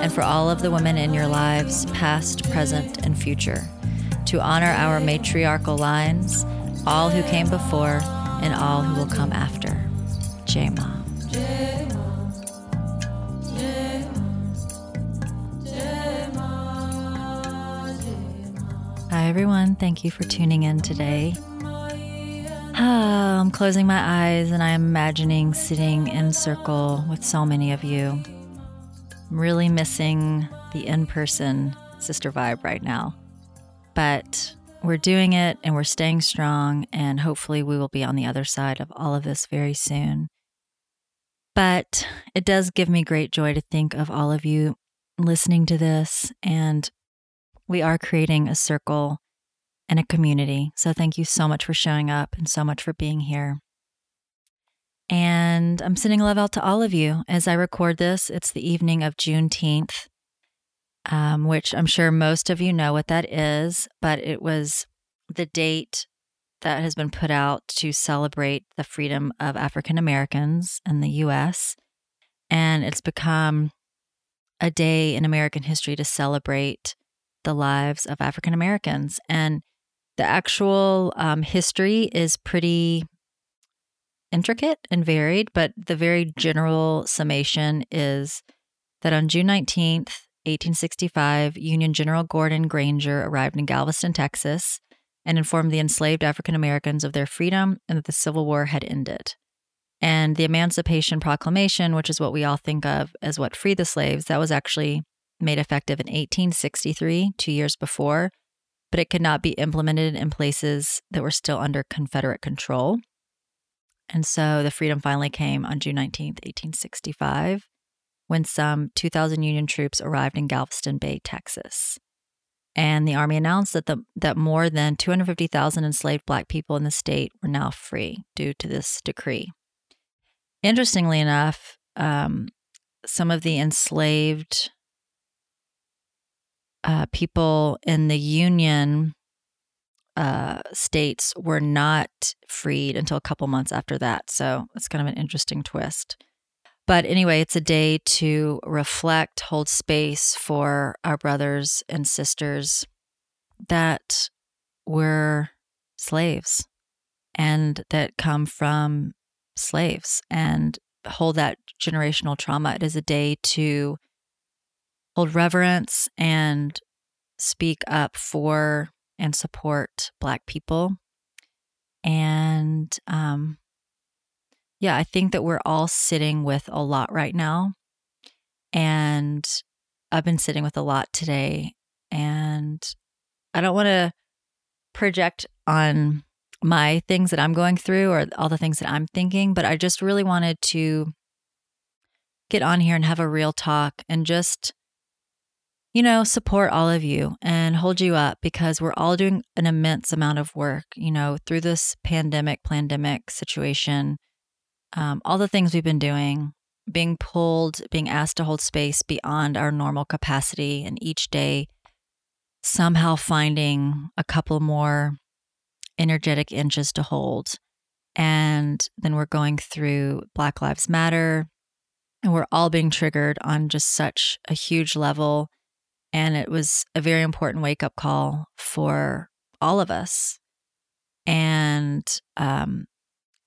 and for all of the women in your lives, past, present, and future, to honor our matriarchal lines, all who came before and all who will come after. Jai Ma. Hi, everyone. Thank you for tuning in today. Ah, I'm closing my eyes and I'm imagining sitting in circle with so many of you. I'm really missing the in person sister vibe right now. But we're doing it and we're staying strong, and hopefully, we will be on the other side of all of this very soon. But it does give me great joy to think of all of you listening to this, and we are creating a circle and a community. So, thank you so much for showing up and so much for being here. And I'm sending love out to all of you as I record this. It's the evening of Juneteenth, um, which I'm sure most of you know what that is, but it was the date that has been put out to celebrate the freedom of African Americans in the US. And it's become a day in American history to celebrate the lives of African Americans. And the actual um, history is pretty intricate and varied, but the very general summation is that on June 19th, 1865, Union General Gordon Granger arrived in Galveston, Texas, and informed the enslaved African Americans of their freedom and that the Civil War had ended. And the Emancipation Proclamation, which is what we all think of as what freed the slaves, that was actually made effective in 1863, two years before, but it could not be implemented in places that were still under Confederate control. And so the freedom finally came on June 19th, 1865, when some 2,000 Union troops arrived in Galveston Bay, Texas. And the Army announced that, the, that more than 250,000 enslaved Black people in the state were now free due to this decree. Interestingly enough, um, some of the enslaved uh, people in the Union uh, states were not freed until a couple months after that. So it's kind of an interesting twist. But anyway, it's a day to reflect, hold space for our brothers and sisters that were slaves and that come from slaves and hold that generational trauma. It is a day to hold reverence and speak up for and support Black people. And um, yeah, I think that we're all sitting with a lot right now. And I've been sitting with a lot today. And I don't want to project on my things that I'm going through or all the things that I'm thinking, but I just really wanted to get on here and have a real talk and just you know, support all of you and hold you up because we're all doing an immense amount of work, you know, through this pandemic, pandemic situation. Um, all the things we've been doing, being pulled, being asked to hold space beyond our normal capacity, and each day somehow finding a couple more energetic inches to hold. And then we're going through Black Lives Matter, and we're all being triggered on just such a huge level and it was a very important wake up call for all of us. And, um,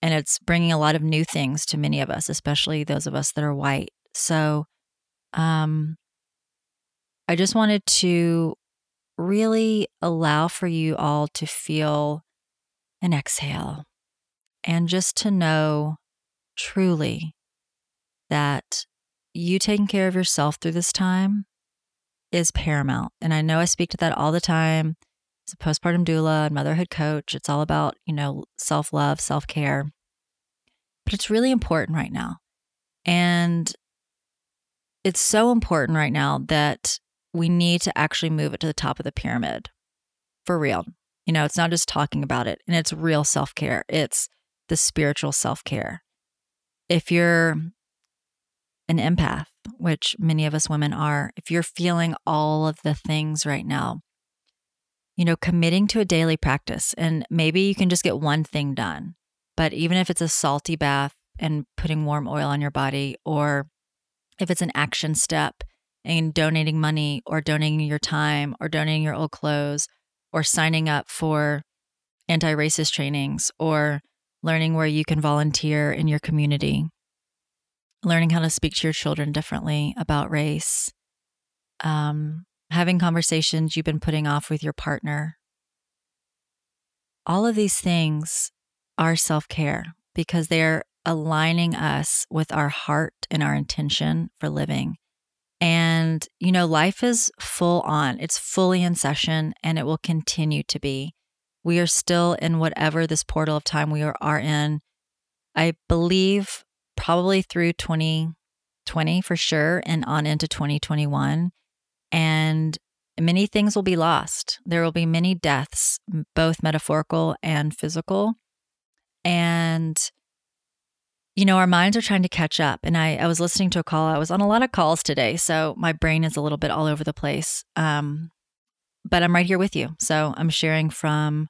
and it's bringing a lot of new things to many of us, especially those of us that are white. So, um, I just wanted to really allow for you all to feel an exhale and just to know truly that you taking care of yourself through this time is paramount. And I know I speak to that all the time as a postpartum doula and motherhood coach. It's all about, you know, self love, self care. But it's really important right now. And it's so important right now that we need to actually move it to the top of the pyramid for real. You know, it's not just talking about it and it's real self care, it's the spiritual self care. If you're an empath, which many of us women are, if you're feeling all of the things right now, you know, committing to a daily practice, and maybe you can just get one thing done. But even if it's a salty bath and putting warm oil on your body, or if it's an action step and donating money, or donating your time, or donating your old clothes, or signing up for anti racist trainings, or learning where you can volunteer in your community, learning how to speak to your children differently about race, um, having conversations you've been putting off with your partner. All of these things are self care because they're aligning us with our heart and our intention for living. And, you know, life is full on, it's fully in session, and it will continue to be. We are still in whatever this portal of time we are, are in. I believe probably through 2020 for sure and on into 2021. And many things will be lost. There will be many deaths, both metaphorical and physical. And, you know, our minds are trying to catch up. And I, I was listening to a call. I was on a lot of calls today. So my brain is a little bit all over the place. Um, but I'm right here with you. So I'm sharing from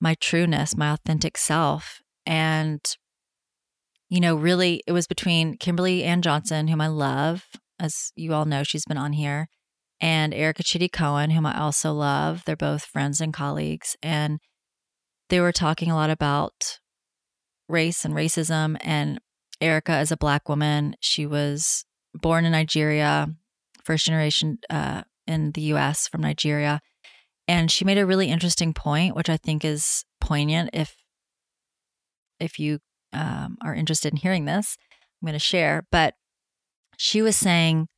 my trueness, my authentic self. And, you know, really, it was between Kimberly Ann Johnson, whom I love, as you all know, she's been on here, and Erica Chidi Cohen, whom I also love. They're both friends and colleagues. And they were talking a lot about race and racism. And Erica, as a Black woman, she was born in Nigeria, first generation uh, in the US from Nigeria. And she made a really interesting point, which I think is poignant if if you um, are interested in hearing this. I'm going to share. But she was saying,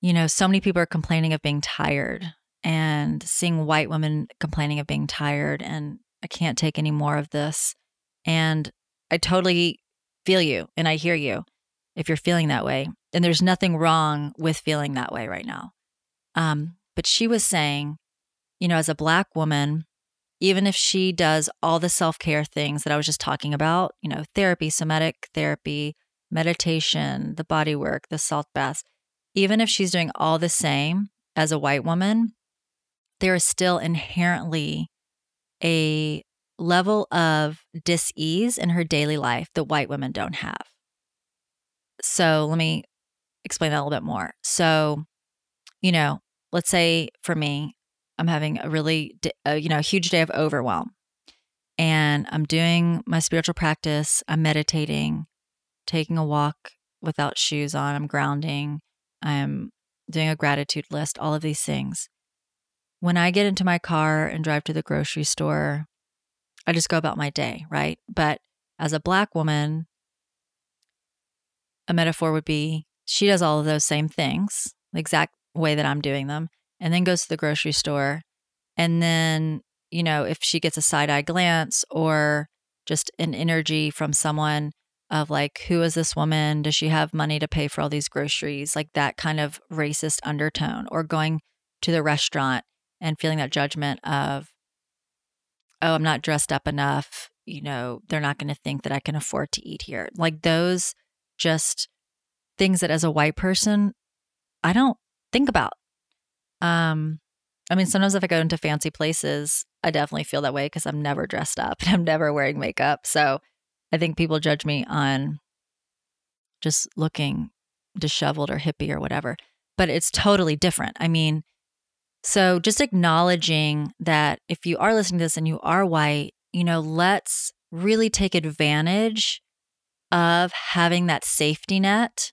you know, so many people are complaining of being tired and seeing white women complaining of being tired and I can't take any more of this. And I totally feel you and I hear you if you're feeling that way. And there's nothing wrong with feeling that way right now. Um, but she was saying, you know, as a black woman, even if she does all the self care things that I was just talking about, you know, therapy, somatic therapy, meditation, the body work, the salt baths, even if she's doing all the same as a white woman, there is still inherently a level of dis-ease in her daily life that white women don't have. So let me explain that a little bit more. So, you know, let's say for me, I'm having a really, uh, you know, a huge day of overwhelm and I'm doing my spiritual practice, I'm meditating, taking a walk without shoes on, I'm grounding, I'm doing a gratitude list, all of these things. When I get into my car and drive to the grocery store, I just go about my day, right? But as a black woman, a metaphor would be she does all of those same things, the exact way that I'm doing them, and then goes to the grocery store. And then, you know, if she gets a side eye glance or just an energy from someone, of like, who is this woman? Does she have money to pay for all these groceries? Like that kind of racist undertone, or going to the restaurant and feeling that judgment of, oh, I'm not dressed up enough. You know, they're not going to think that I can afford to eat here. Like those just things that as a white person, I don't think about. Um, I mean, sometimes if I go into fancy places, I definitely feel that way because I'm never dressed up and I'm never wearing makeup. So I think people judge me on just looking disheveled or hippie or whatever, but it's totally different. I mean, so just acknowledging that if you are listening to this and you are white, you know, let's really take advantage of having that safety net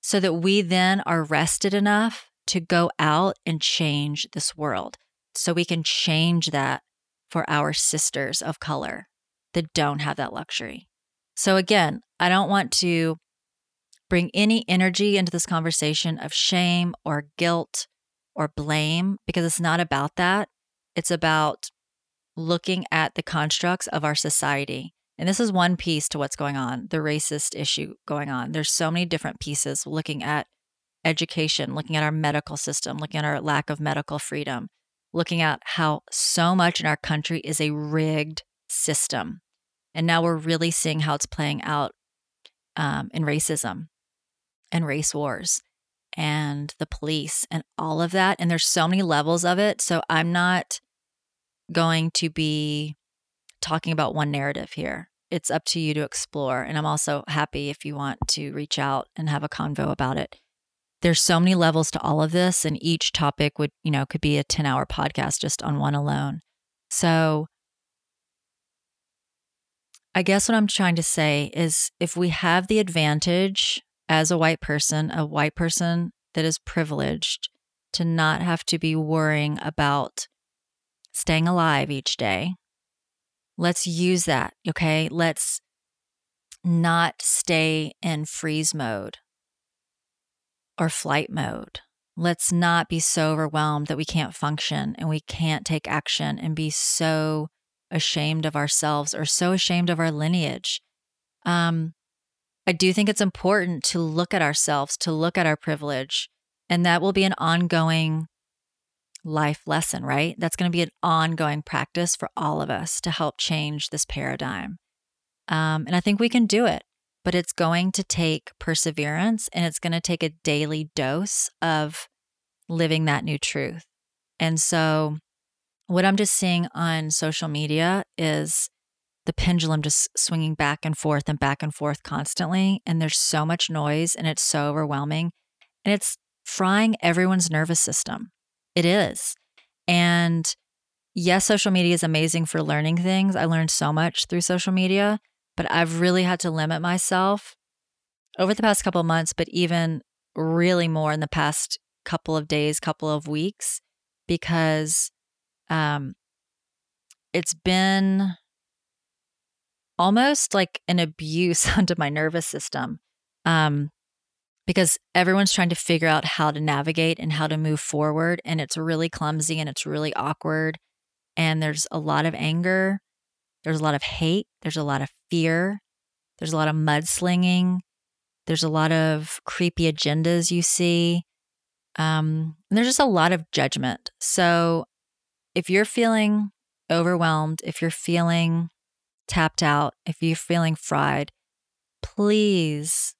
so that we then are rested enough to go out and change this world. So we can change that for our sisters of color that don't have that luxury. So, again, I don't want to bring any energy into this conversation of shame or guilt or blame because it's not about that. It's about looking at the constructs of our society. And this is one piece to what's going on, the racist issue going on. There's so many different pieces looking at education, looking at our medical system, looking at our lack of medical freedom, looking at how so much in our country is a rigged system. And now we're really seeing how it's playing out um, in racism and race wars and the police and all of that. And there's so many levels of it. So I'm not going to be talking about one narrative here. It's up to you to explore. And I'm also happy if you want to reach out and have a convo about it. There's so many levels to all of this, and each topic would, you know, could be a 10 hour podcast just on one alone. So I guess what I'm trying to say is if we have the advantage as a white person, a white person that is privileged to not have to be worrying about staying alive each day, let's use that. Okay. Let's not stay in freeze mode or flight mode. Let's not be so overwhelmed that we can't function and we can't take action and be so ashamed of ourselves or so ashamed of our lineage. Um, I do think it's important to look at ourselves, to look at our privilege, and that will be an ongoing life lesson, right? That's going to be an ongoing practice for all of us to help change this paradigm. Um, and I think we can do it, but it's going to take perseverance and it's going to take a daily dose of living that new truth. And so what I'm just seeing on social media is the pendulum just swinging back and forth and back and forth constantly. And there's so much noise and it's so overwhelming. And it's frying everyone's nervous system. It is. And yes, social media is amazing for learning things. I learned so much through social media, but I've really had to limit myself over the past couple of months, but even really more in the past couple of days, couple of weeks, because um, it's been almost like an abuse onto my nervous system um, because everyone's trying to figure out how to navigate and how to move forward. And it's really clumsy and it's really awkward. And there's a lot of anger, there's a lot of hate, there's a lot of fear, there's a lot of mudslinging, there's a lot of creepy agendas you see. Um, and there's just a lot of judgment. So if you're feeling overwhelmed, if you're feeling tapped out, if you're feeling fried, please,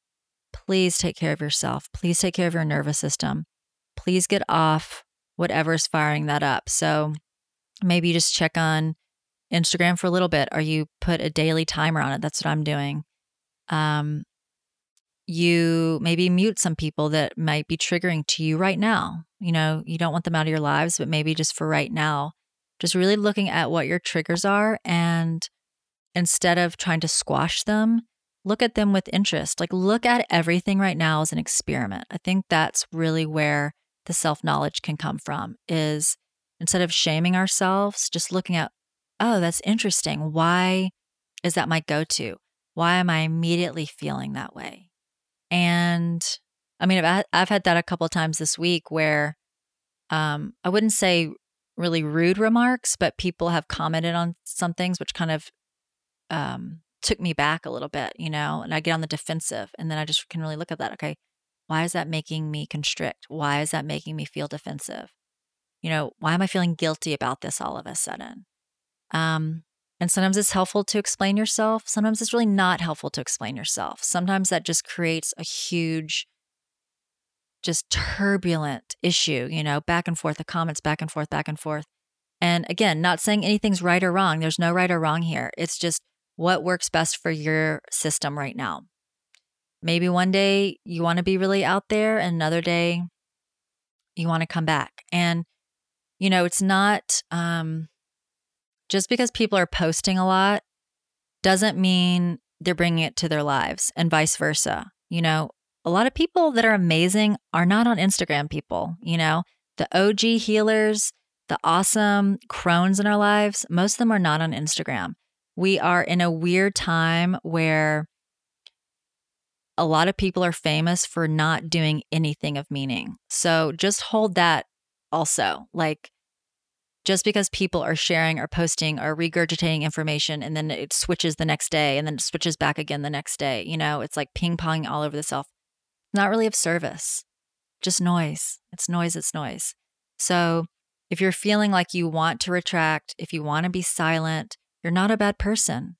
please take care of yourself. Please take care of your nervous system. Please get off whatever is firing that up. So maybe just check on Instagram for a little bit or you put a daily timer on it. That's what I'm doing. Um, you maybe mute some people that might be triggering to you right now. You know, you don't want them out of your lives, but maybe just for right now, just really looking at what your triggers are and instead of trying to squash them, look at them with interest. Like look at everything right now as an experiment. I think that's really where the self-knowledge can come from is instead of shaming ourselves, just looking at, oh, that's interesting. Why is that my go-to? Why am I immediately feeling that way? And I mean, I've, I've had that a couple times this week where um, I wouldn't say really rude remarks, but people have commented on some things which kind of um, took me back a little bit, you know, and I get on the defensive. And then I just can really look at that. Okay, why is that making me constrict? Why is that making me feel defensive? You know, why am I feeling guilty about this all of a sudden? Um, and sometimes it's helpful to explain yourself. Sometimes it's really not helpful to explain yourself. Sometimes that just creates a huge, just turbulent issue, you know, back and forth, the comments back and forth, back and forth. And again, not saying anything's right or wrong. There's no right or wrong here. It's just what works best for your system right now. Maybe one day you want to be really out there, and another day you want to come back. And, you know, it's not, um, just because people are posting a lot doesn't mean they're bringing it to their lives and vice versa. You know, a lot of people that are amazing are not on Instagram people, you know, the OG healers, the awesome crones in our lives, most of them are not on Instagram. We are in a weird time where a lot of people are famous for not doing anything of meaning. So just hold that also. Like, just because people are sharing or posting or regurgitating information and then it switches the next day and then it switches back again the next day, you know, it's like ping pong all over the self. Not really of service. just noise. It's noise, it's noise. So if you're feeling like you want to retract, if you want to be silent, you're not a bad person.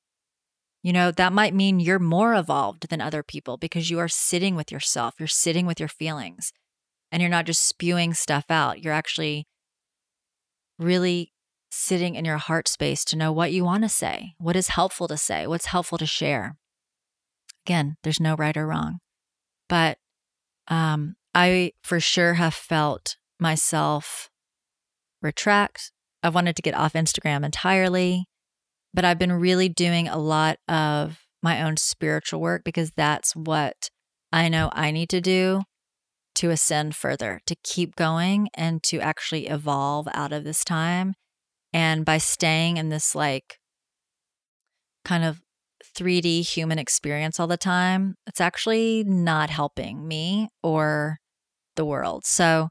You know, that might mean you're more evolved than other people because you are sitting with yourself, you're sitting with your feelings, and you're not just spewing stuff out. You're actually really sitting in your heart space to know what you want to say, what is helpful to say, what's helpful to share. Again, there's no right or wrong. But um, I for sure have felt myself retract. I've wanted to get off Instagram entirely, but I've been really doing a lot of my own spiritual work because that's what I know I need to do to ascend further, to keep going and to actually evolve out of this time. And by staying in this like kind of 3D human experience all the time, it's actually not helping me or the world. So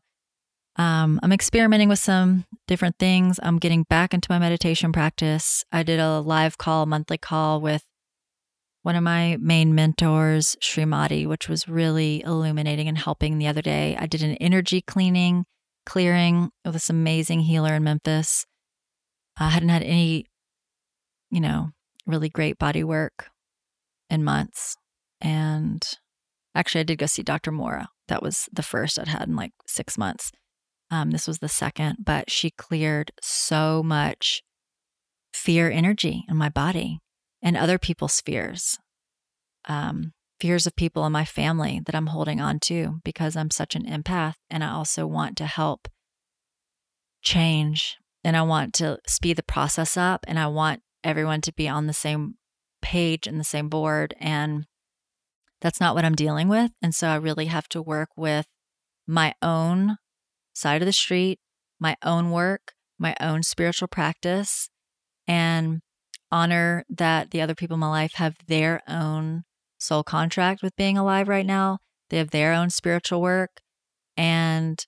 um, I'm experimenting with some different things. I'm getting back into my meditation practice. I did a live call, monthly call with one of my main mentors, Srimati, which was really illuminating and helping the other day. I did an energy cleaning, clearing with this amazing healer in Memphis. I hadn't had any, you know, really great body work in months. And actually, I did go see Dr. Mora. That was the first I'd had in like six months. Um, this was the second, but she cleared so much fear energy in my body and other people's fears, um, fears of people in my family that I'm holding on to because I'm such an empath. And I also want to help change and I want to speed the process up and I want everyone to be on the same page and the same board. And that's not what I'm dealing with. And so I really have to work with my own side of the street, my own work, my own spiritual practice, and honor that the other people in my life have their own soul contract with being alive right now. They have their own spiritual work. And,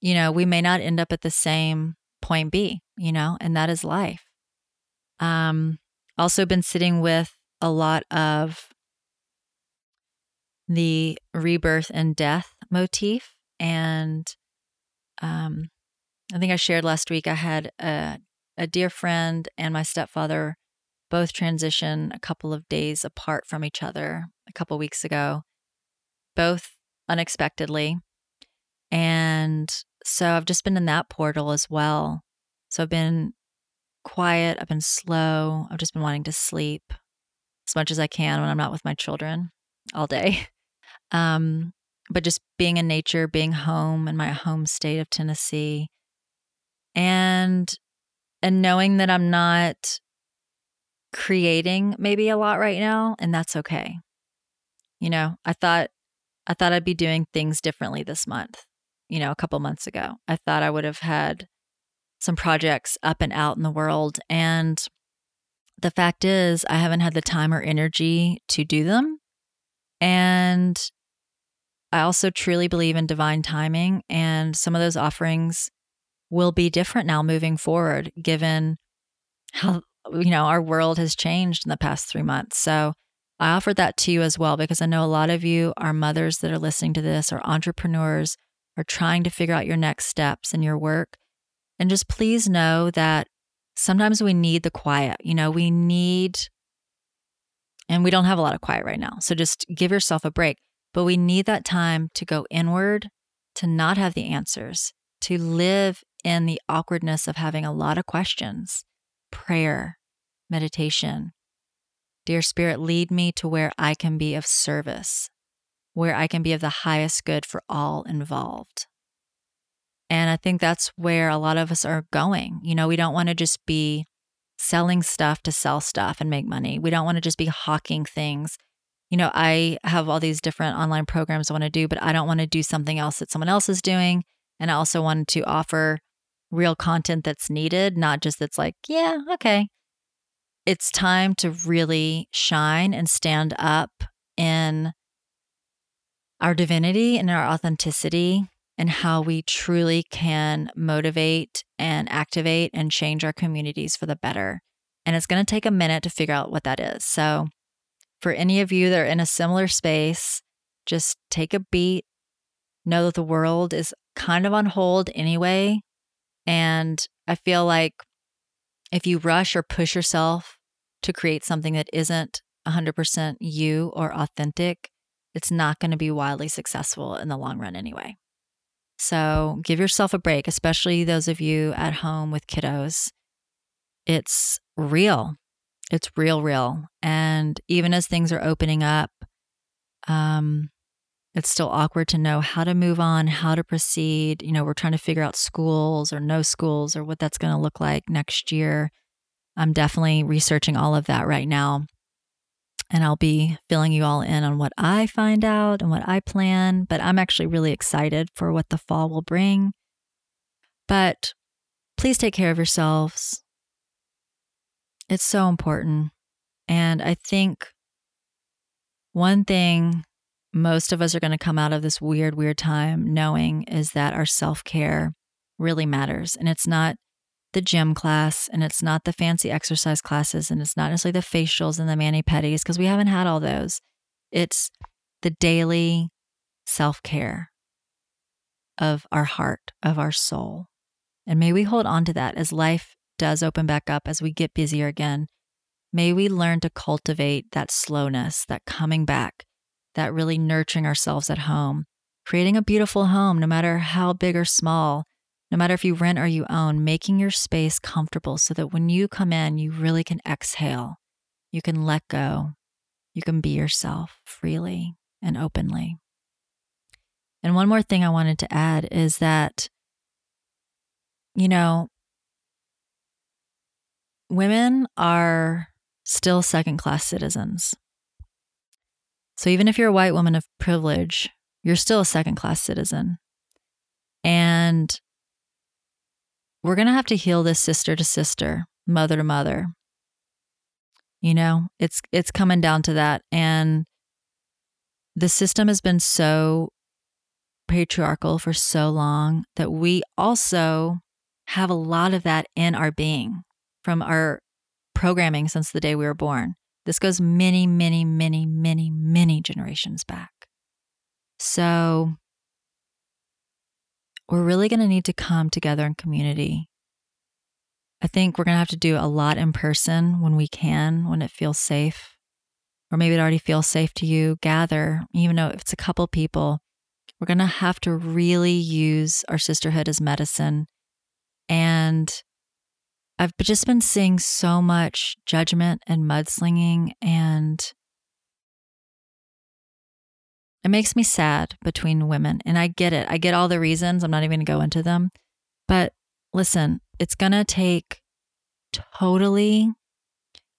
you know, we may not end up at the same point B, you know, and that is life. Um, also been sitting with a lot of the rebirth and death motif. And um, I think I shared last week I had a, a dear friend and my stepfather both transition a couple of days apart from each other a couple weeks ago, both unexpectedly. And so I've just been in that portal as well. So I've been quiet, I've been slow, I've just been wanting to sleep as much as I can when I'm not with my children all day. Um, but just being in nature, being home in my home state of Tennessee, and and knowing that I'm not creating maybe a lot right now, and that's okay. You know, I thought I thought I'd be doing things differently this month. You know, a couple months ago, I thought I would have had some projects up and out in the world. And the fact is, I haven't had the time or energy to do them. And I also truly believe in divine timing. And some of those offerings will be different now moving forward, given how, you know, our world has changed in the past three months. So I offered that to you as well because I know a lot of you are mothers that are listening to this or entrepreneurs are trying to figure out your next steps in your work. And just please know that sometimes we need the quiet. You know, we need, and we don't have a lot of quiet right now. So just give yourself a break. But we need that time to go inward, to not have the answers, to live in the awkwardness of having a lot of questions, prayer, meditation. Dear Spirit, lead me to where I can be of service, where I can be of the highest good for all involved. And I think that's where a lot of us are going. You know, we don't want to just be selling stuff to sell stuff and make money. We don't want to just be hawking things. You know, I have all these different online programs I want to do, but I don't want to do something else that someone else is doing. And I also want to offer real content that's needed, not just that's like, yeah, okay. It's time to really shine and stand up in our divinity and our authenticity and how we truly can motivate and activate and change our communities for the better. And it's going to take a minute to figure out what that is. So, for any of you that are in a similar space, just take a beat, know that the world is kind of on hold anyway. And I feel like if you rush or push yourself to create something that isn't 100% you or authentic, it's not going to be wildly successful in the long run anyway. So give yourself a break, especially those of you at home with kiddos. It's real. It's real, real. And even as things are opening up, um, it's still awkward to know how to move on, how to proceed. You know, we're trying to figure out schools or no schools or what that's going to look like next year. I'm definitely researching all of that right now. And I'll be filling you all in on what I find out and what I plan. But I'm actually really excited for what the fall will bring. But please take care of yourselves. It's so important. And I think one thing most of us are going to come out of this weird, weird time knowing is that our self care really matters. And it's not the gym class and it's not the fancy exercise classes and it's not necessarily the facials and the mani pedis because we haven't had all those. It's the daily self care of our heart, of our soul. And may we hold on to that as life does open back up, as we get busier again. May we learn to cultivate that slowness, that coming back, that really nurturing ourselves at home, creating a beautiful home, no matter how big or small, no matter if you rent or you own, making your space comfortable so that when you come in, you really can exhale, you can let go, you can be yourself freely and openly. And one more thing I wanted to add is that, you know, women are still second class citizens. So even if you're a white woman of privilege, you're still a second class citizen. And we're going to have to heal this sister to sister, mother to mother. You know, it's it's coming down to that and the system has been so patriarchal for so long that we also have a lot of that in our being from our programming since the day we were born. This goes many, many, many, many, many generations back. So we're really going to need to come together in community. I think we're going to have to do a lot in person when we can, when it feels safe, or maybe it already feels safe to you. Gather, even though it's a couple people, we're going to have to really use our sisterhood as medicine and I've just been seeing so much judgment and mudslinging, and it makes me sad between women. And I get it. I get all the reasons. I'm not even going to go into them. But listen, it's going to take totally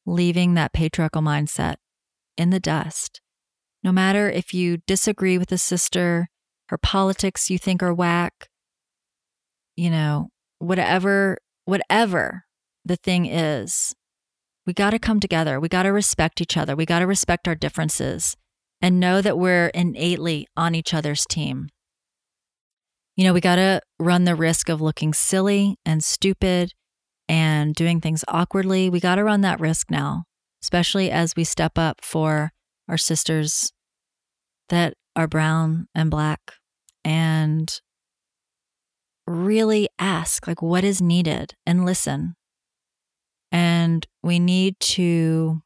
leaving that patriarchal mindset in the dust. No matter if you disagree with a sister, her politics you think are whack, you know, whatever, whatever the thing is, we got to come together. We got to respect each other. We got to respect our differences and know that we're innately on each other's team. You know, we got to run the risk of looking silly and stupid and doing things awkwardly. We got to run that risk now, especially as we step up for our sisters that are brown and black and really ask like what is needed and listen and we need to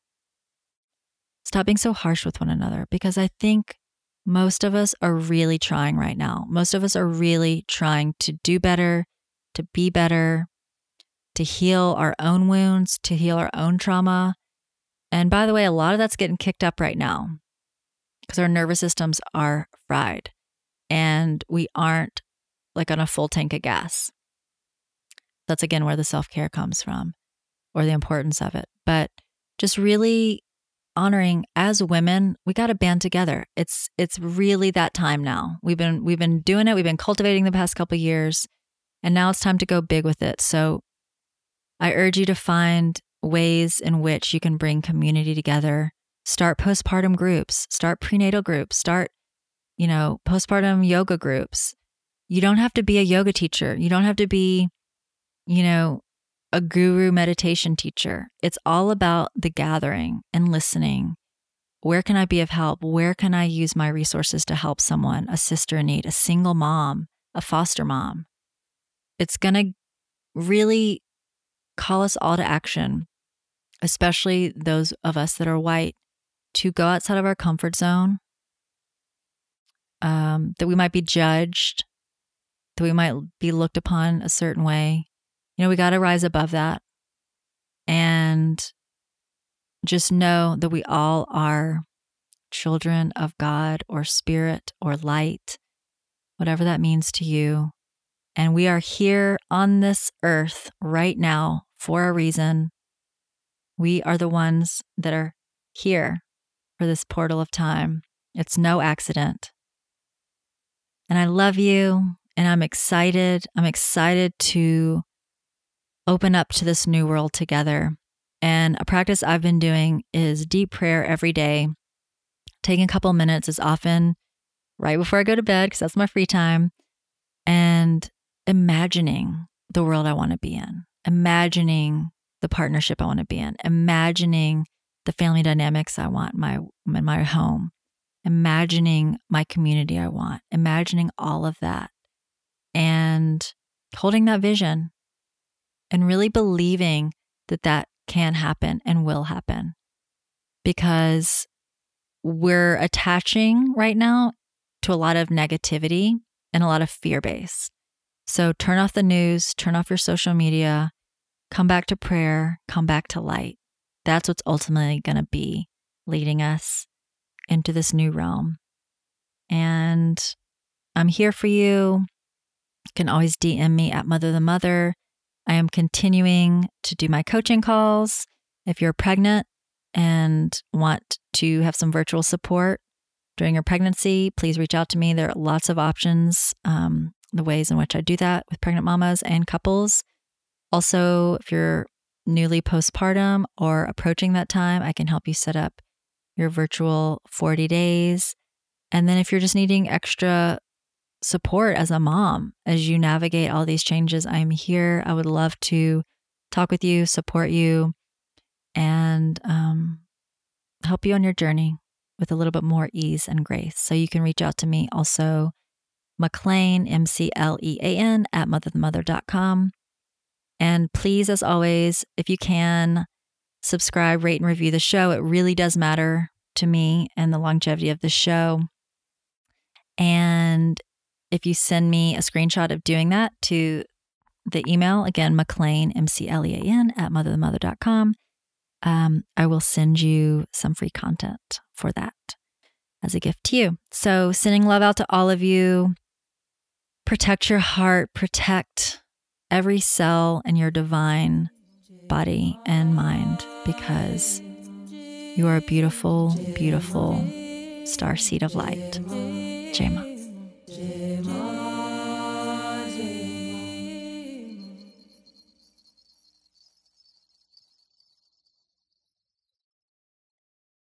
stop being so harsh with one another because I think most of us are really trying right now. Most of us are really trying to do better, to be better, to heal our own wounds, to heal our own trauma. And by the way, a lot of that's getting kicked up right now because our nervous systems are fried and we aren't like on a full tank of gas. That's again where the self care comes from or the importance of it, but just really honoring as women, we got to band together. It's it's really that time now. We've been we've been doing it. We've been cultivating the past couple years, and now it's time to go big with it. So I urge you to find ways in which you can bring community together. Start postpartum groups, start prenatal groups, start, you know, postpartum yoga groups. You don't have to be a yoga teacher. You don't have to be, you know, a guru meditation teacher. It's all about the gathering and listening where can I be of help? Where can I use my resources to help someone, a sister in need, a single mom, a foster mom? It's going to really call us all to action, especially those of us that are white, to go outside of our comfort zone, um, that we might be judged, that we might be looked upon a certain way. You know, we got to rise above that and just know that we all are children of God or spirit or light, whatever that means to you. And we are here on this earth right now for a reason. We are the ones that are here for this portal of time. It's no accident. And I love you and I'm excited. I'm excited to open up to this new world together. And a practice I've been doing is deep prayer every day. Taking a couple minutes is often right before I go to bed because that's my free time. And imagining the world I want to be in, imagining the partnership I want to be in, imagining the family dynamics I want my in my home, imagining my community I want, imagining all of that and holding that vision and really believing that that can happen and will happen because we're attaching right now to a lot of negativity and a lot of fear base. So turn off the news, turn off your social media, come back to prayer, come back to light. That's what's ultimately going to be leading us into this new realm. And I'm here for you. You can always DM me at Mother the Mother. I am continuing to do my coaching calls. If you're pregnant and want to have some virtual support during your pregnancy, please reach out to me. There are lots of options, um, the ways in which I do that with pregnant mamas and couples. Also, if you're newly postpartum or approaching that time, I can help you set up your virtual 40 days. And then if you're just needing extra support as a mom as you navigate all these changes. I'm here. I would love to talk with you, support you, and um, help you on your journey with a little bit more ease and grace. So you can reach out to me also, McLean, M C L E A N, at motherthemother.com. And please, as always, if you can, subscribe, rate, and review the show. It really does matter to me and the longevity of the show. And if you send me a screenshot of doing that to the email, again, McLean, M C L E A N, at motherthemother.com, um, I will send you some free content for that as a gift to you. So, sending love out to all of you. Protect your heart, protect every cell in your divine body and mind because you are a beautiful, beautiful star seed of light. Jai Ma.